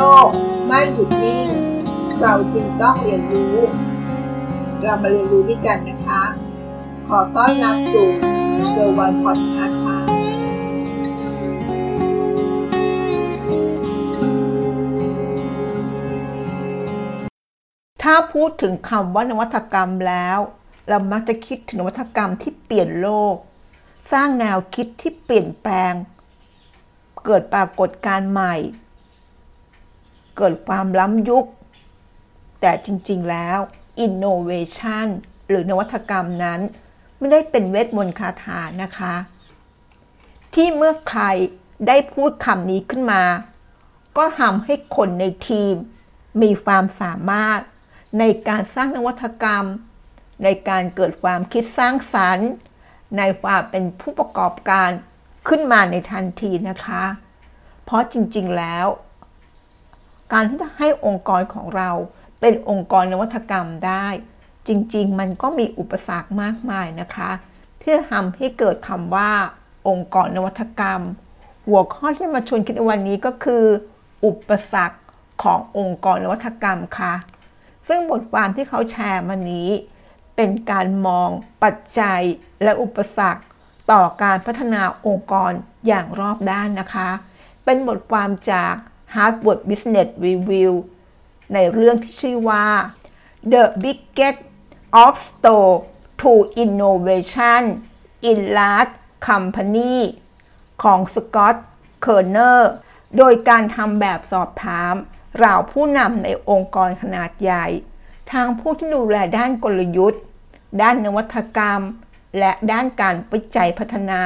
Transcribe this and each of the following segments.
ลกไม่หยุดนิ่ง เราจึงต้องเรียนรู้ เรามาเรียนรู้ด้วยกันนะคะ ขอต้อนรับสู่เซอร์วันพอดคาส์ค่ะถ้าพูดถึงคำว่านวัตกรรมแล้ว เรามักจะคิดถึงนวัตกรรมที่เปลี่ยนโลก สร้างแนวคิดที่เปลี่ยนแปลง เกิดปรากฏการณ์ใหม่ เกิดความล้ำยุค แต่จริงๆแล้ว innovation หรือนวัตกรรมนั้น ไม่ได้เป็นเวทมนต์คาถานะคะ ที่เมื่อใครได้พูดคำนี้ขึ้นมา ก็ทำให้คนในทีมมีความสามารถ ในการสร้างนวัตกรรม ในการเกิดความคิดสร้างสรรค์ ในความเป็นผู้ประกอบการขึ้นมาในทันทีนะคะ เพราะจริงๆแล้ว การที่จะให้องค์กรของเราเป็นองค์กรนวัตกรรมได้ จริงๆ มันก็มีอุปสรรคมากมายนะคะที่ทำให้เกิดคำว่า องค์กรนวัตกรรม หัวข้อที่มาชวนคิดวันนี้ก็คือ อุปสรรคขององค์กรนวัตกรรมค่ะ ซึ่งบทความที่เขาแชร์มานี้ เป็นการมองปัจจัยและอุปสรรคต่อการพัฒนาองค์กรอย่างรอบด้านนะคะ เป็นบทความจาก Harvard Business Review ในเรื่องที่ชื่อว่า The Biggest Obstacle to Innovation in Large Company ของสกอตต์เคอร์เนอร์โดยการทำแบบสอบถามราวผู้นำในองค์กรขนาดใหญ่ ทางผู้ที่ดูแลด้านกลยุทธ์ ด้านนวัตกรรม และด้านการวิจัยพัฒนา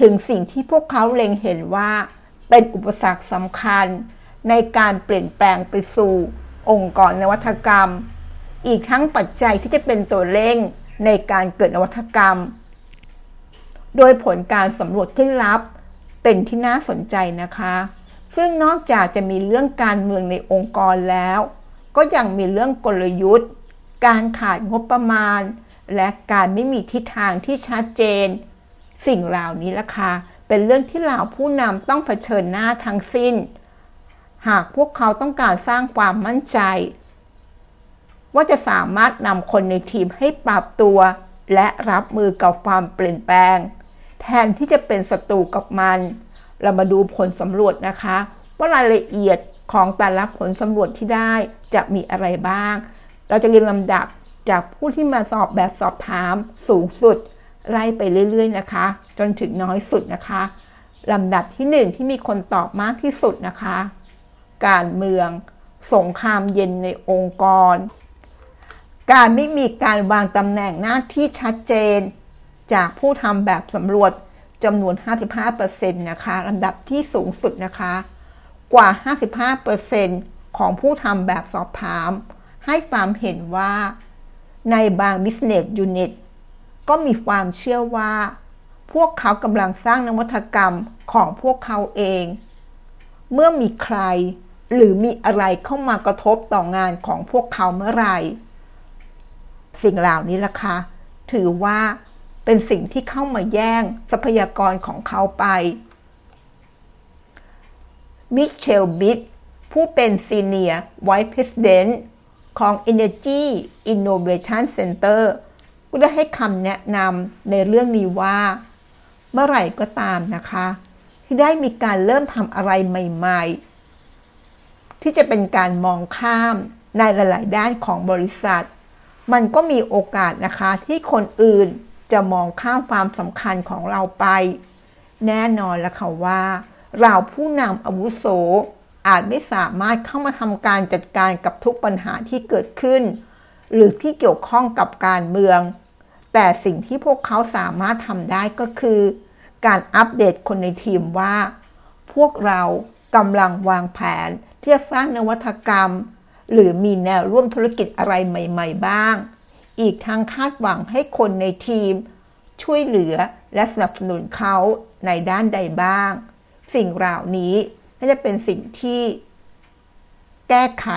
ถึงสิ่งที่พวกเขาเล็งเห็นว่า เป็นอุปสรรคสำคัญ ในการเปลี่ยนแปลงไปสู่องค์กรนวัตกรรม อีกทั้งปัจจัยที่จะเป็นตัวเร่งในการเกิดนวัตกรรม โดยผลการสำรวจที่รับเป็นที่น่าสนใจนะคะ ซึ่งนอกจากจะมีเรื่องการเมืองในองค์กรแล้ว ก็ยังมีเรื่องกลยุทธ์ การขาดงบประมาณ และการไม่มีทิศทางที่ชัดเจน สิ่งเหล่านี้ละค่ะ เป็นเรื่องที่เหล่าผู้นำต้องเผชิญหน้าทั้งสิ้น หากพวกเขาต้องการสร้างความมั่นใจ ว่าจะสามารถนำคนในทีมให้ปรับตัว และรับมือกับความเปลี่ยนแปลง แทนที่จะเป็นศัตรูกับมัน เรามาดูผลสำรวจนะคะ ว่ารายละเอียดของแต่ละผลสำรวจที่ได้จะมีอะไรบ้าง เราจะเรียงลำดับจากผู้ที่มาสอบแบบสอบถามสูงสุด ไล่ไปเรื่อยๆนะคะ จนถึงน้อยสุดนะคะลำดับที่1ที่มีคนตอบมากที่สุดนะคะ การเมือง สงครามเย็นในองค์กร การไม่มีการวางตำแหน่งหน้าที่ชัดเจน จากผู้ทำแบบสำรวจจำนวน 55%นะคะลำดับที่สูงสุดนะคะ กว่า 55%ของผู้ทำแบบสอบถาม ให้ความเห็นว่าในบาง business unit ก็มีความเชื่อว่า พวกเขากำลังสร้างนวัตกรรมของพวกเขาเอง เมื่อมีใครหรือมีอะไรเข้ามากระทบต่องานของพวกเขาเมื่อไหร่สิ่งเหล่านี้ล่ะคะถือว่าเป็นสิ่งที่เข้ามาแย่งทรัพยากรของเขาไป มิเชลบิทผู้เป็นซีเนียร์ไวท์เพรสเดนต์ของ Energy Innovation Center ก็ได้ให้คำแนะนำในเรื่องนี้ว่า เมื่อไหร่ก็ตามนะคะ ที่ได้มีการเริ่มทำอะไรใหม่ ๆ ที่จะเป็นการมองข้ามในหลาย ๆ ด้านของบริษัท มันก็มีโอกาสนะคะที่คนอื่นจะมองข้ามความสำคัญของเราไป แน่นอนละค่ะว่า เราผู้นำอาวุโสอาจไม่สามารถเข้ามาทำการจัดการกับทุกปัญหาที่เกิดขึ้น หรือที่เกี่ยวข้องกับการเมือง แต่สิ่งที่พวกเขาสามารถทำได้ก็คือ การอัปเดตคนในทีมว่า พวกเรากำลังวางแผนที่จะสร้างนวัตกรรม หรือมีแนวร่วมธุรกิจอะไรใหม่ ๆ บ้าง อีกทางคาดหวังให้คนในทีม ช่วยเหลือและสนับสนุนเขาในด้านใดบ้าง สิ่งเหล่านี้น่าจะเป็นสิ่งที่ แก้ไข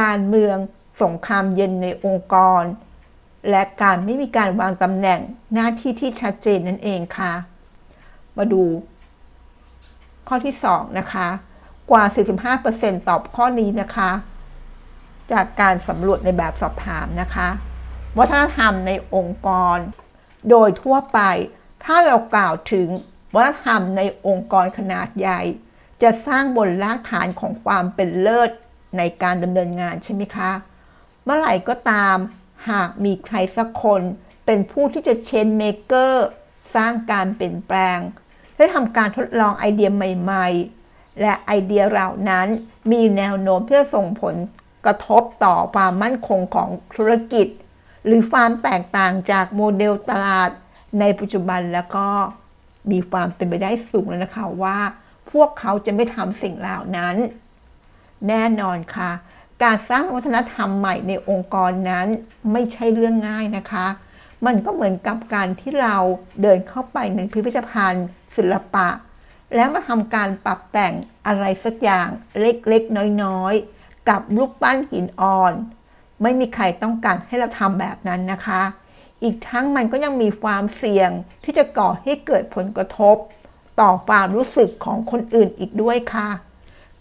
การเมือง สงครามเย็นในองค์กร และการไม่มีการวางตำแหน่งหน้าที่ที่ชัดเจนนั่นเองค่ะ มาดู ข้อที่ 2 นะคะ กว่า 45%ตอบข้อนี้นะคะ จากการสำรวจในแบบสอบถามนะคะ วัฒนธรรมในองค์กร โดยทั่วไป ถ้าเรากล่าวถึงวัฒนธรรมในองค์กรขนาดใหญ่ จะสร้างบนรากฐานของความเป็นเลิศในการดำเนินงานใช่ไหมคะ เมื่อไหร่ก็ตาม หากมีใครสักคนเป็นผู้ที่จะ change maker สร้างการเปลี่ยนแปลงได้ทำการทดลองไอเดียใหม่ ๆ และไอเดียเหล่านั้นมีแนวโน้มเพื่อส่งผลกระทบต่อความมั่นคงของธุรกิจ หรือความแตกต่างจากโมเดลตลาดในปัจจุบันแล้วก็มีความเป็นไปได้สูงแล้วนะคะว่า พวกเขาจะไม่ทำสิ่งเหล่านั้น แน่นอนค่ะ การสร้างวัฒนธรรมใหม่ในองค์กรนั้นไม่ใช่เรื่องง่ายนะคะ มันก็เหมือนกับการที่เราเดินเข้าไปในพิพิธภัณฑ์ ศิลปะ แล้วมาทำการปรับแต่งอะไรสักอย่างเล็กๆ น้อยๆ กับรูปปั้นหินอ่อน ไม่มีใครต้องการให้เราทำแบบนั้นนะคะ อีกทั้งมันก็ยังมีความเสี่ยงที่จะก่อให้เกิดผลกระทบ ต่อความรู้สึกของคนอื่นอีกด้วยค่ะ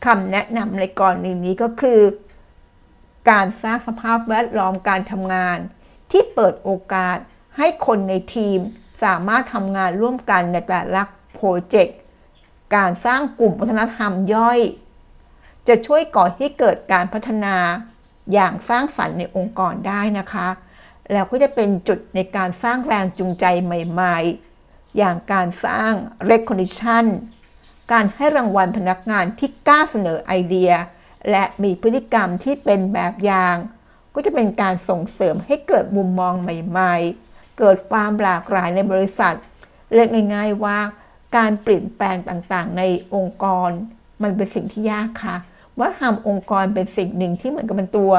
คำแนะนำในกรณีนี้ก็คือ การสร้างสภาพแวดล้อมการทำงาน ที่เปิดโอกาสให้คนในทีมสามารถทำงานร่วมกันในแต่ละโปรเจกต์ การสร้างกลุ่มวัฒนธรรมย่อย จะช่วยก่อให้เกิดการพัฒนาอย่างสร้างสรรค์ในองค์กรได้นะคะ แล้วก็จะเป็นจุดในการสร้างแรงจูงใจใหม่ ๆ อย่างการสร้าง recognition การให้รางวัลพนักงานที่กล้าเสนอไอเดีย และมีพฤติกรรมที่เป็นแบบอย่าง ก็จะเป็นการส่งเสริมให้เกิดมุมมองใหม่ๆ เกิดความหลากหลายในบริษัท เรียกง่ายๆว่า การเปลี่ยนแปลงต่างๆ ในองค์กร มันเป็นสิ่งที่ยากค่ะ ว่าทำองค์กรเป็นสิ่งหนึ่งที่เหมือนกับเป็นตัว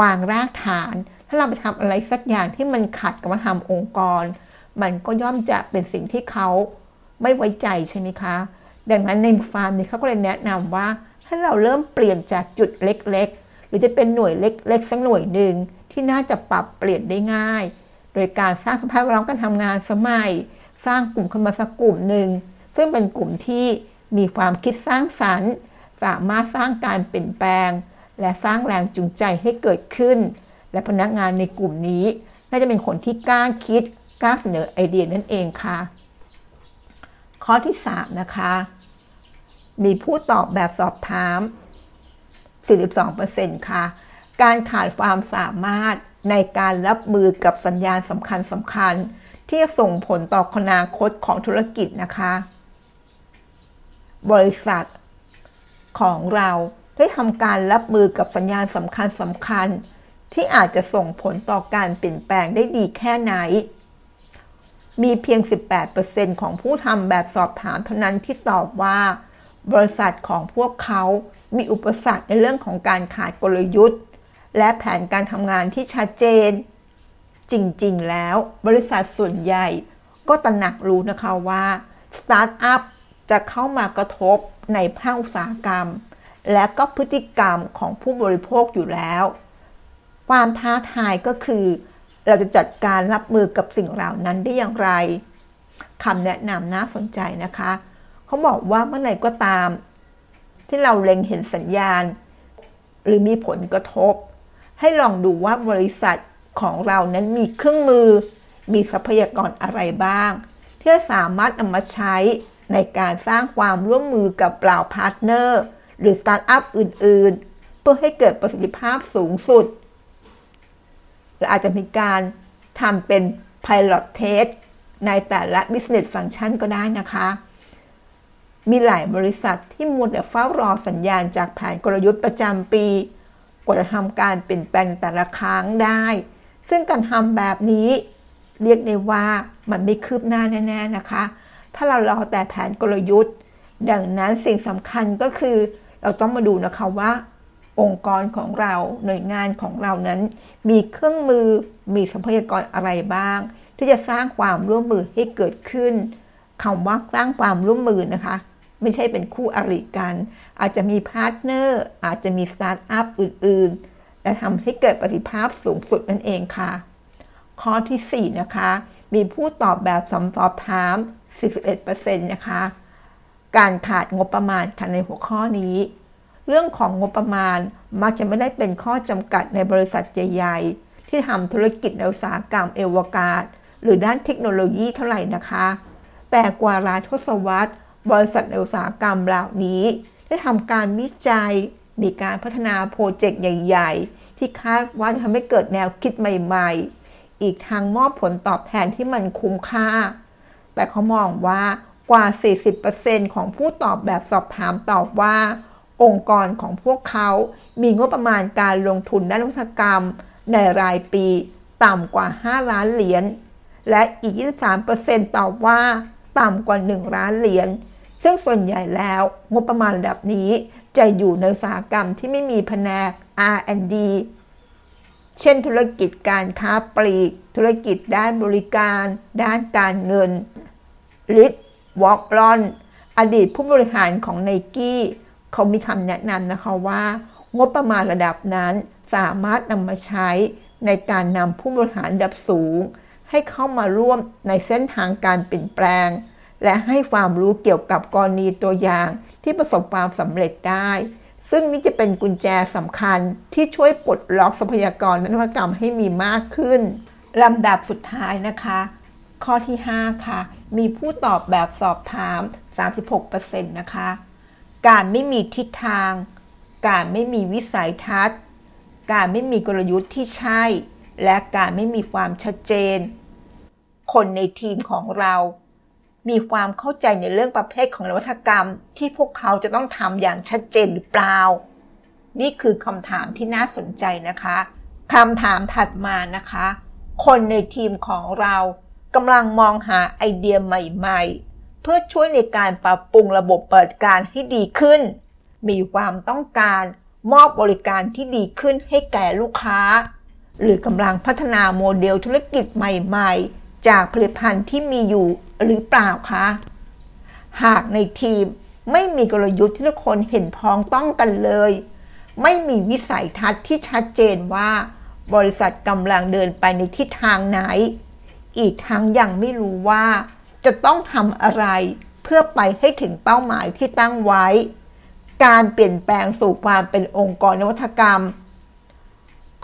วางรากฐาน ถ้าเราไปทำอะไรสักอย่างที่มันขัดกับมาทำองค์กร มันก็ย่อมจะเป็นสิ่งที่เขาไม่ไว้ใจใช่ไหมคะ ดังนั้นในฟาร์มนี้เขาก็เลยแนะนำว่า ให้เราเริ่มเปลี่ยนจากจุดเล็กๆ หรือจะเป็นหน่วยเล็กๆสักหน่วยหนึ่งที่น่าจะปรับเปลี่ยนได้ง่าย โดยการสร้างสภาพแวดล้อมการทำงานสมัย สร้างกลุ่มขึ้นมาสักกลุ่มหนึ่งซึ่งเป็นกลุ่มที่มีความคิดสร้างสรรค์ สามารถสร้างการเปลี่ยนแปลง และสร้างแรงจูงใจให้เกิดขึ้น และพนักงานในกลุ่มนี้ น่าจะเป็นคนที่กล้าคิดกล้าเสนอไอเดียนั่นเองค่ะ ข้อที่ 3 นะคะ มีผู้ตอบแบบสอบถาม 42%ค่ะ การขาดความสามารถในการรับมือกับสัญญาณสำคัญสำคัญ ที่จะส่งผลต่ออนาคตของธุรกิจนะคะ บริษัทของเราได้ทำการรับมือกับสัญญาณสำคัญสำคัญ ที่อาจจะส่งผลต่อการเปลี่ยนแปลงได้ดีแค่ไหน มีเพียง 18%ของผู้ทำแบบสอบถามเท่านั้นที่ตอบว่า บริษัทของพวกเขามีอุปสรรคในเรื่องของการขาดกลยุทธ์ และแผนการทำงานที่ชัดเจน จริงๆ แล้วบริษัทส่วนใหญ่ก็ตระหนักรู้นะคะว่าสตาร์ทอัพจะเข้ามากระทบในภาคอุตสาหกรรม และก็พฤติกรรมของผู้บริโภคอยู่แล้ว ความท้าทายก็คือ เราจะจัดการรับมือกับสิ่งเหล่านั้นได้อย่างไรคำแนะนำน่าสนใจนะคะ เขาบอกว่าเมื่อไหร่ก็ตาม ที่เราเล็งเห็นสัญญาณ หรือมีผลกระทบ ให้ลองดูว่าบริษัทของเรานั้นมีเครื่องมือ มีทรัพยากรอะไรบ้าง ที่สามารถนำมาใช้ในการสร้างความร่วมมือกับเหล่า partner หรือสตาร์ทอัพอื่น ๆ เพื่อให้เกิดประสิทธิภาพสูงสุดและอาจจะมีการทำเป็น Pilot Test ในแต่ละ Business Function ก็ได้นะคะ มีหลายบริษัทที่มัวแต่เฝ้ารอสัญญาณจากแผนกลยุทธ์ประจำปี กว่าจะทำการเปลี่ยนแปลงแต่ละครั้งได้ ซึ่งการทำแบบนี้ เรียกได้ว่ามันไม่คืบหน้าแน่ๆนะคะ ถ้าเรารอแต่แผนกลยุทธ์ ดังนั้นสิ่งสำคัญก็คือ เราต้องมาดูนะคะว่า องค์กรของเราหน่วยงานของเรานั้น มีเครื่องมือมีทรัพยากรอะไรบ้าง ที่จะสร้างความร่วมมือให้เกิดขึ้นคำว่าสร้างความร่วมมือนะคะ ไม่ใช่เป็นคู่อริกัน อาจจะมี partner อาจจะมีสตาร์ทอัพอื่นๆ และทำให้เกิดประสิทธิภาพสูงสุดนั่นเองค่ะ ข้อที่ 4 นะคะ มีผู้ตอบแบบสำสอบถาม 41%นะคะ การขาดงบประมาณค่ะในหัวข้อนี้ เรื่องของงบประมาณมักจะไม่ได้เป็นข้อจำกัดในบริษัทใหญ่ๆ ที่ทำธุรกิจในอุตสาหกรรมเอวกาศ หรือด้านเทคโนโลยีเท่าไหร่นะคะ แต่กว่าราทศวรรษ บริษัทในอุตสาหกรรมเหล่านี้ ได้ทำการวิจัยมีการพัฒนาโปรเจกต์ใหญ่ ๆ ที่คาดว่าจะทำให้เกิดแนวคิดใหม่ ๆ อีกทางมอบผลตอบแทนที่มันคุ้มค่า แต่เขามองว่ากว่า 40%ของผู้ตอบแบบสอบถามตอบว่า องค์กรของพวกเขามีงบประมาณการลงทุนด้านนวัตกรรม ในรายปีต่ำกว่า 5 ล้านเหรียญ และอีก 23%ตอบว่า ต่ำกว่า 1 ล้านเหรียญ ซึ่งส่วนใหญ่แล้วงบประมาณระดับนี้ จะอยู่ในอุตสาหกรรมที่ไม่มีแผนก R&D เช่นธุรกิจการค้าปลีก ธุรกิจด้านบริการ ด้านการเงินลิทวอล์กลอน อดีตผู้บริหารของไนกี้เขามีคำแนะนำนะคะว่า งบประมาณระดับนั้นสามารถนำมาใช้ในการนำผู้บริหารระดับสูง ให้เข้ามาร่วมในเส้นทางการเปลี่ยนแปลง และให้ความรู้เกี่ยวกับกรณีตัวอย่างที่ประสบความสำเร็จได้ ซึ่งนี่จะเป็นกุญแจสำคัญที่ช่วยปลดล็อกทรัพยากรนวัตกรรมให้มีมากขึ้นลำดับสุดท้ายนะคะ ข้อที่ 5 ค่ะ มีผู้ตอบแบบสอบถาม 36%นะคะ การไม่มีทิศทาง การไม่มีวิสัยทัศน์ การไม่มีกลยุทธ์ที่ใช่ และการไม่มีความชัดเจน คนในทีมของเรา มีความเข้าใจในเรื่องประเภทของนวัตกรรม ที่พวกเขาจะต้องทำอย่างชัดเจนหรือเปล่า นี่คือคำถามที่น่าสนใจนะคะคำถามถัดมานะคะ คนในทีมของเรากำลังมองหาไอเดียใหม่ๆ เพื่อช่วยในการปรับปรุงระบบเปิดการให้ดีขึ้น มีความต้องการมอบบริการที่ดีขึ้นให้แก่ลูกค้า หรือกำลังพัฒนาโมเดลธุรกิจใหม่ ๆ จากผลิตภัณฑ์ที่มีอยู่หรือเปล่าคะ หากในทีมไม่มีกลยุทธ์ที่ทุกคนเห็นพ้องต้องกันเลย ไม่มีวิสัยทัศน์ที่ชัดเจนว่า บริษัทกำลังเดินไปในทิศทางไหน อีกทั้งยังไม่รู้ว่า จะต้องทำอะไรเพื่อไปให้ถึงเป้าหมายที่ตั้งไว้ การเปลี่ยนแปลงสู่ความเป็นองค์กรนวัตกรรม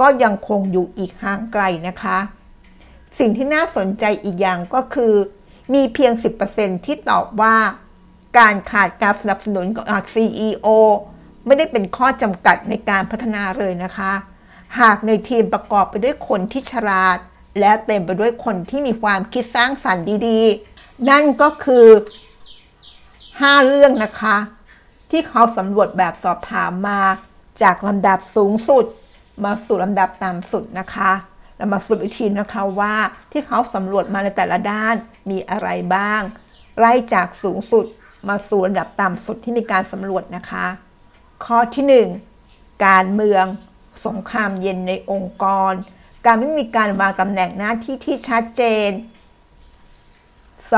ก็ยังคงอยู่อีกห่างไกลนะคะ สิ่งที่น่าสนใจอีกอย่างก็คือ มีเพียง 10%ที่ตอบว่า การขาดการสนับสนุนของ CEO ไม่ได้เป็นข้อจำกัดในการพัฒนาเลยนะคะ หากในทีมประกอบไปด้วยคนที่ฉลาด และเต็มไปด้วยคนที่มีความคิดสร้างสรรค์ดีๆ นั่นก็คือ 5 เรื่องนะคะ ที่เขาสำรวจแบบสอบถามมาจากลำดับสูงสุด มาสู่ลำดับต่ำสุดนะคะ เรามาสรุปอีกทีนะคะว่าที่เขาสำรวจมาในแต่ละด้านมีอะไรบ้าง ไล่จากสูงสุดมาสู่ระดับต่ำสุดที่มีการสำรวจนะคะ ข้อที่ 1 การเมือง สงครามเย็นในองค์กร การไม่มีการวางตำแหน่งหน้าที่ที่ชัดเจน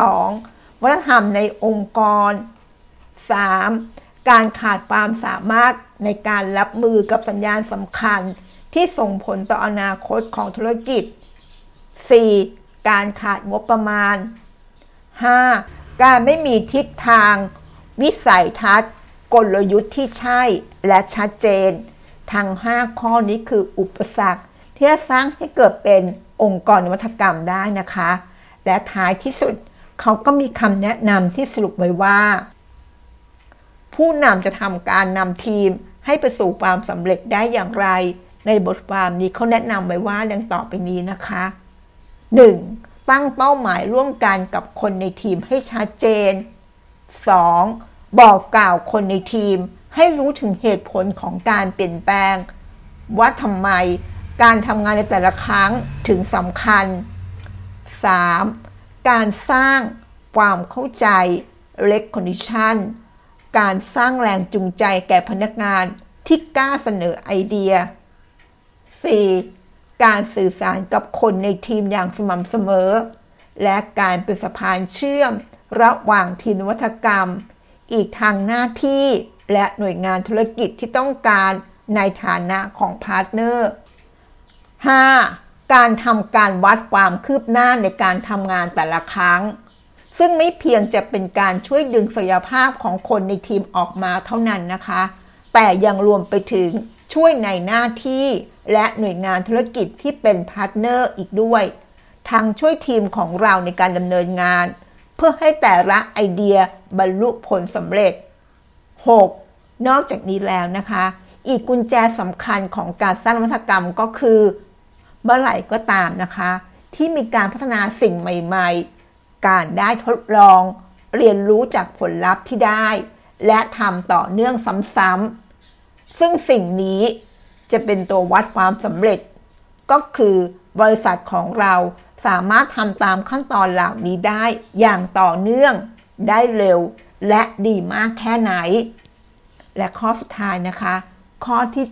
2. วัฒนธรรมในองค์กร 3. การขาดความสามารถในการรับมือกับสัญญาณสำคัญ ที่ส่งผลต่ออนาคตของธุรกิจ 4. การขาดงบประมาณ 5. การไม่มีทิศทาง วิสัยทัศน์ กลยุทธ์ที่ใช่และชัดเจน ทั้ง 5 ข้อนี้คืออุปสรรค ที่จะสร้างให้เกิดเป็นองค์กรนวัตกรรมได้นะคะ และท้ายที่สุดเขาก็มีคำแนะนำที่สรุปไว้ว่า ผู้นำจะทำการนำทีมให้ไปสู่ความสำเร็จได้อย่างไร ในบทความนี้เขาแนะนำไว้ว่าดังต่อไปนี้นะคะ 1. ตั้งเป้าหมายร่วมกันกับคนในทีมให้ชัดเจน 2. บอกกล่าวคนในทีมให้รู้ถึงเหตุผลของการเปลี่ยนแปลง ว่าทำไมการทำงานในแต่ละครั้งถึงสำคัญ 3. การสร้างความเข้าใจ recognition การสร้างแรงจูงใจแก่พนักงานที่กล้าเสนอไอเดีย 4. การสื่อสารกับคนในทีมอย่างสม่ำเสมอ และการเป็นสะพานเชื่อม ระหว่างทีมนวัตกรรม อีกทั้งหน้าที่และหน่วยงานธุรกิจที่ต้องการในฐานะของ partner 5. การทำการวัดความคืบหน้าในการทำงานแต่ละครั้ง ซึ่งไม่เพียงจะเป็นการช่วยดึงศักยภาพของคนในทีมออกมาเท่านั้นนะคะ แต่ยังรวมไปถึงช่วยในหน้าที่ และหน่วยงานธุรกิจที่เป็น partner อีกด้วยทั้งช่วยทีมของเราในการดำเนินงาน เพื่อให้แต่ละไอเดียบรรลุผลสำเร็จ 6. นอกจากนี้แล้วนะคะ อีกกุญแจสำคัญของการสร้างนวัตกรรมก็คือ เมื่อไหร่ก็ตามนะคะ ที่มีการพัฒนาสิ่งใหม่ ๆ การได้ทดลอง เรียนรู้จากผลลัพธ์ที่ได้ และทำต่อเนื่องซ้ำๆซึ่งสิ่งนี้ จะเป็นตัววัดความสำเร็จ ก็คือบริษัทของเราสามารถทำตามขั้นตอนเหล่านี้ได้อย่างต่อเนื่องได้เร็วและดีมากแค่ไหน และข้อสุดท้ายนะคะ ข้อที่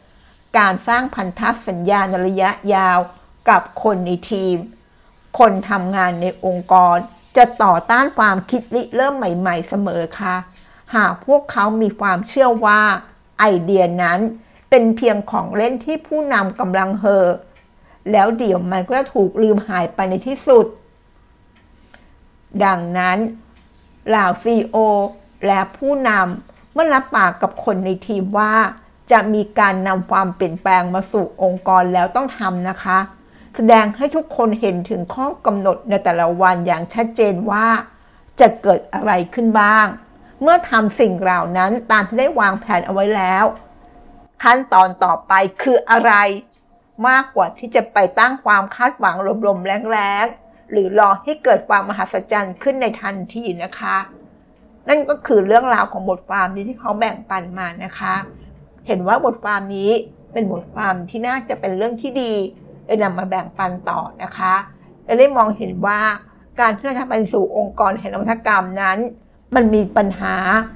7 การสร้างพันธสัญญาในระยะยาวกับคนในทีม คนทำงานในองค์กร จะต่อต้านความคิดริเริ่มใหม่ ๆ เสมอค่ะ หากพวกเขามีความเชื่อว่าไอเดียนั้น เป็นเพียงของเล่นที่ผู้นำกำลังเฮอแล้วเดี๋ยวมันก็จะถูกลืมหายไปในที่สุด ดังนั้นเหล่าซีโอและผู้นำเมื่อรับปากกับคนในทีมว่า จะมีการนำความเปลี่ยนแปลงมาสู่องค์กรแล้วต้องทำนะคะ แสดงให้ทุกคนเห็นถึงข้อกำหนดในแต่ละวันอย่างชัดเจนว่า จะเกิดอะไรขึ้นบ้าง เมื่อทำสิ่งเหล่านั้นตามที่ได้วางแผนเอาไว้แล้ว ขั้นตอนต่อไปคืออะไร มากกว่าที่จะไปตั้งความคาดหวังลมๆแรงๆ หรือรอให้เกิดความมหัศจรรย์ขึ้นในทันทีนะคะ นั่นก็คือเรื่องราวของบทความนี้ที่เขาแบ่งปันมานะคะ เห็นว่าบทความนี้เป็นบทความที่น่าจะเป็นเรื่องที่ดีเลยนำมาแบ่งปันต่อนะคะและได้มองเห็นว่าการที่เราจะไปสู่องค์กรแห่งนวัตกรรมนั้น มันมีปัญหา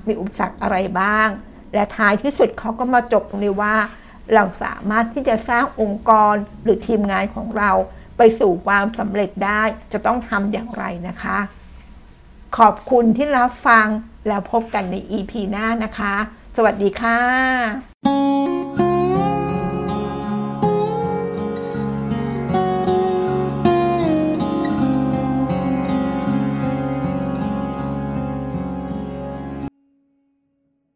มีอุปสรรคอะไรบ้าง และท้ายที่สุดเขาก็มาจบตรงนี้ว่า เราสามารถที่จะสร้างองค์กรหรือทีมงานของเรา ไปสู่ความสำเร็จได้จะต้องทำอย่างไรนะคะ ขอบคุณที่รับฟังแล้วพบกันใน EP หน้านะคะ สวัสดีค่ะ